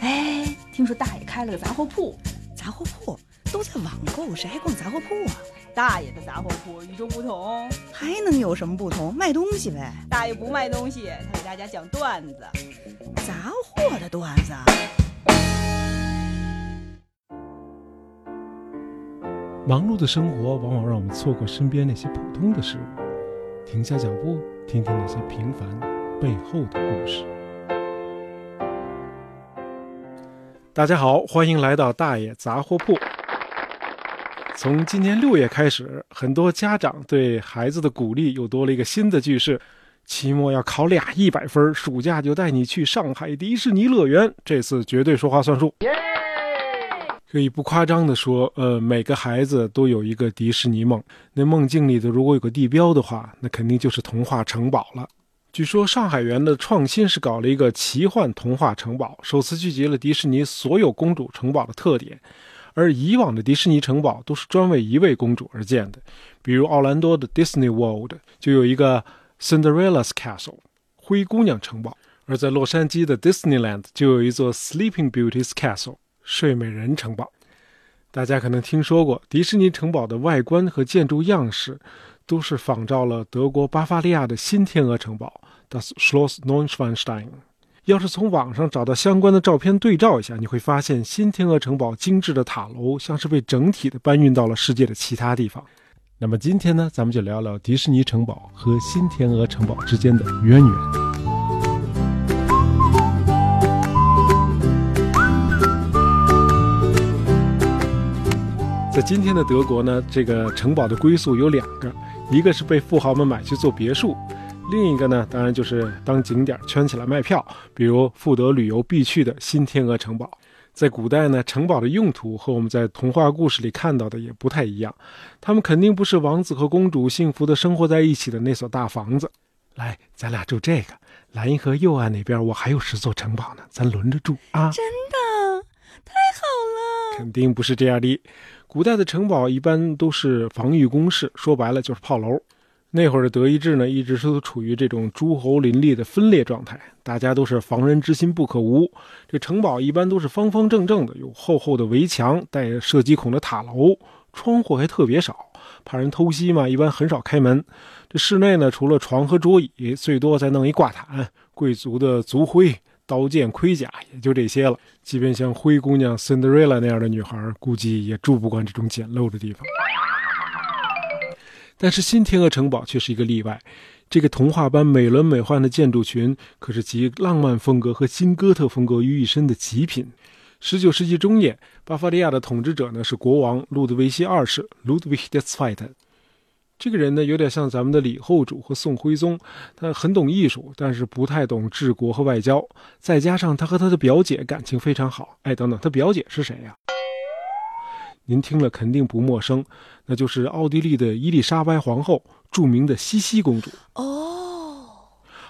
哎，听说大爷开了个杂货铺，杂货铺都在网购，谁还逛杂货铺啊？大爷的杂货铺与众不同，还能有什么不同？卖东西呗。大爷不卖东西，他给大家讲段子。杂货的段子。忙碌的生活往往让我们错过身边那些普通的事物，停下脚步，听听那些平凡背后的故事。大家好，欢迎来到大爷杂货铺。从今年六月开始，很多家长对孩子的鼓励又多了一个新的句式：期末要考俩一百分，暑假就带你去上海迪士尼乐园，这次绝对说话算数。可以不夸张地说，呃，每个孩子都有一个迪士尼梦。那梦境里的如果有个地标的话，那肯定就是童话城堡了。据说上海园的创新是搞了一个奇幻童话城堡，首次聚集了迪士尼所有公主城堡的特点。而以往的迪士尼城堡都是专为一位公主而建的，比如奥兰多的 Disney World 就有一个 Cinderella's Castle 灰姑娘城堡，而在洛杉矶的 Disneyland 就有一座 Sleeping Beauty's Castle。睡美人城堡，大家可能听说过。迪士尼城堡的外观和建筑样式，都是仿照了德国巴伐利亚的新天鹅城堡 （Das Schloss Neuschwanstein）。要是从网上找到相关的照片对照一下，你会发现新天鹅城堡精致的塔楼像是被整体的搬运到了世界的其他地方。那么今天呢，咱们就聊聊迪士尼城堡和新天鹅城堡之间的渊源。在今天的德国呢，这个城堡的归宿有两个，一个是被富豪们买去做别墅，另一个呢，当然就是当景点圈起来卖票，比如富德旅游必去的新天鹅城堡。在古代呢，城堡的用途和我们在童话故事里看到的也不太一样，他们肯定不是王子和公主幸福的生活在一起的那所大房子。来，咱俩住这个，蓝银河右岸那边我还有十座城堡呢，咱轮着住啊！真的，太好了！肯定不是这样的。古代的城堡一般都是防御工事，说白了就是炮楼。那会儿的德意志呢，一直都处于这种诸侯林立的分裂状态，大家都是防人之心不可无。这城堡一般都是方方正正的，有厚厚的围墙，带射击孔的塔楼，窗户还特别少，怕人偷袭嘛，一般很少开门。这室内呢，除了床和桌椅，最多再弄一挂毯，贵族的族徽。刀剑盔甲也就这些了，即便像灰姑娘 Cinderella 那样的女孩，估计也住不惯这种简陋的地方。但是新天鹅城堡却是一个例外，这个童话般美轮美奂的建筑群，可是集浪漫风格和新哥特风格于一身的极品。十九世纪中叶，巴伐利亚的统治者呢是国王路德维希二世 （Ludwig II）。这个人呢，有点像咱们的李后主和宋徽宗，他很懂艺术，但是不太懂治国和外交。再加上他和他的表姐感情非常好。哎，等等，他表姐是谁呀？您听了肯定不陌生，那就是奥地利的伊丽莎白皇后，著名的茜茜公主。哦，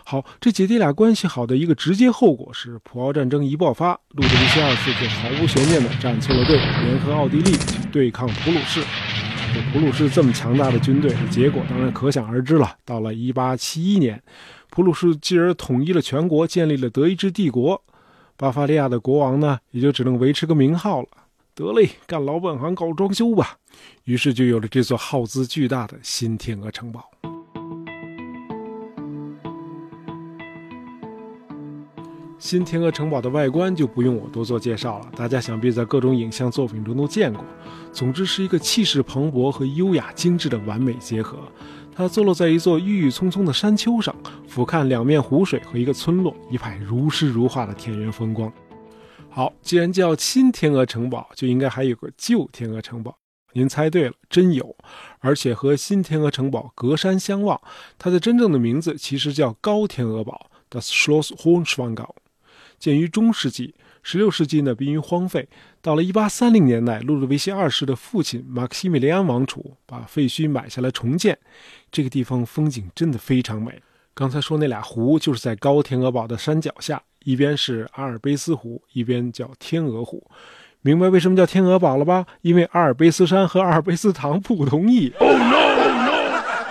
好，这姐弟俩关系好的一个直接后果是，普奥战争一爆发，路德维希二世就毫无悬念地站错了队，联合奥地利去对抗普鲁士。这普鲁士这么强大的军队，结果当然可想而知了。到了1871年，普鲁士继而统一了全国，建立了德意志帝国。巴伐利亚的国王呢，也就只能维持个名号了。得嘞，干老本行，搞装修吧。于是就有了这座耗资巨大的新天鹅城堡。新天鹅城堡的外观就不用我多做介绍了，大家想必在各种影像作品中都见过。总之是一个气势磅礴和优雅精致的完美结合。它坐落在一座郁郁葱葱的山丘上，俯瞰两面湖水和一个村落，一派如诗如画的田园风光。好，既然叫新天鹅城堡，就应该还有个旧天鹅城堡。您猜对了，真有，而且和新天鹅城堡隔山相望。它的真正的名字其实叫高天鹅堡，Das Schloss Hohenschwangau。建于中世纪，十六世纪呢濒于荒废。到了一八三零年代，路德维希二世的父亲马克西米利安王储把废墟买下来重建。这个地方风景真的非常美。刚才说那俩湖就是在高天鹅堡的山脚下，一边是阿尔卑斯湖，一边叫天鹅湖。明白为什么叫天鹅堡了吧？因为阿尔卑斯山和阿尔卑斯糖不同意。Oh no!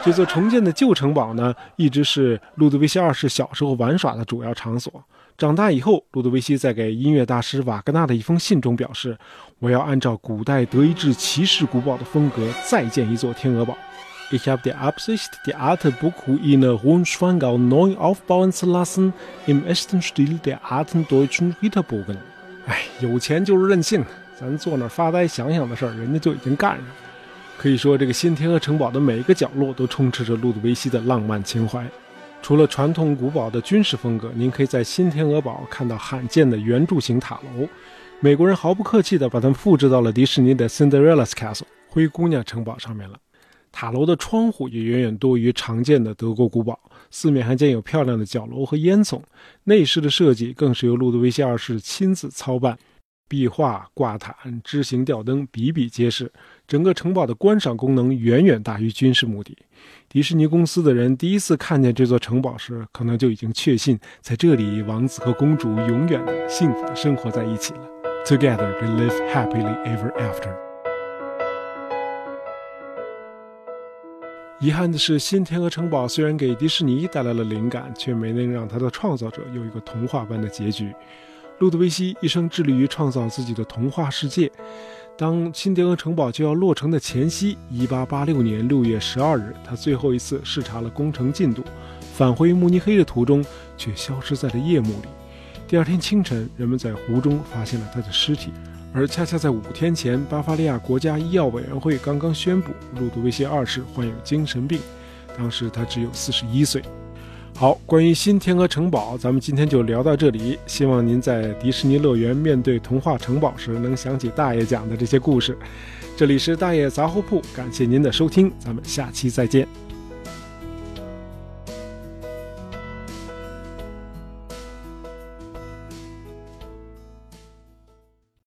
这座重建的旧城堡呢，一直是路德维希二世小时候玩耍的主要场所。长大以后，路德维希在给音乐大师瓦格纳的一封信中表示：“我要按照古代德意志骑士古堡的风格再建一座天鹅堡。” Ich habe die Absicht, die alte Burg in Rundschwangau neu aufbauen zu lassen, im ersten Stil der alten deutschen Ritterburgen。哎，有钱就是任性，咱坐那儿发呆想想的事儿，人家就已经干上了。可以说，这个新天鹅城堡的每一个角落都充斥着路德维希的浪漫情怀。除了传统古堡的军事风格，您可以在新天鹅堡看到罕见的圆柱形塔楼。美国人毫不客气地把它们复制到了迪士尼的 Cinderella's Castle 灰姑娘城堡上面了。塔楼的窗户也远远多于常见的德国古堡，四面还建有漂亮的角楼和烟囱。内饰的设计更是由路德维希二世亲自操办，壁画、挂毯、枝形吊灯比比皆是。整个城堡的观赏功能远远大于军事目的。迪士尼公司的人第一次看见这座城堡时，可能就已经确信，在这里王子和公主永远的幸福的生活在一起了。Together we live happily ever after。遗憾的是，新天鹅城堡虽然给迪士尼带来了灵感，却没能让它的创造者有一个童话般的结局。路德维希一生致力于创造自己的童话世界。当新天鹅城堡就要落成的前夕，1886年6月12日，他最后一次视察了工程进度，返回慕尼黑的途中却消失在了夜幕里。第二天清晨，人们在湖中发现了他的尸体，而恰恰在五天前，巴伐利亚国家医药委员会刚刚宣布路德维希二世患有精神病，当时他只有四十一岁。好，关于新天鹅城堡，咱们今天就聊到这里。希望您在迪士尼乐园面对童话城堡时，能想起大爷讲的这些故事。这里是大爷杂货铺，感谢您的收听，咱们下期再见。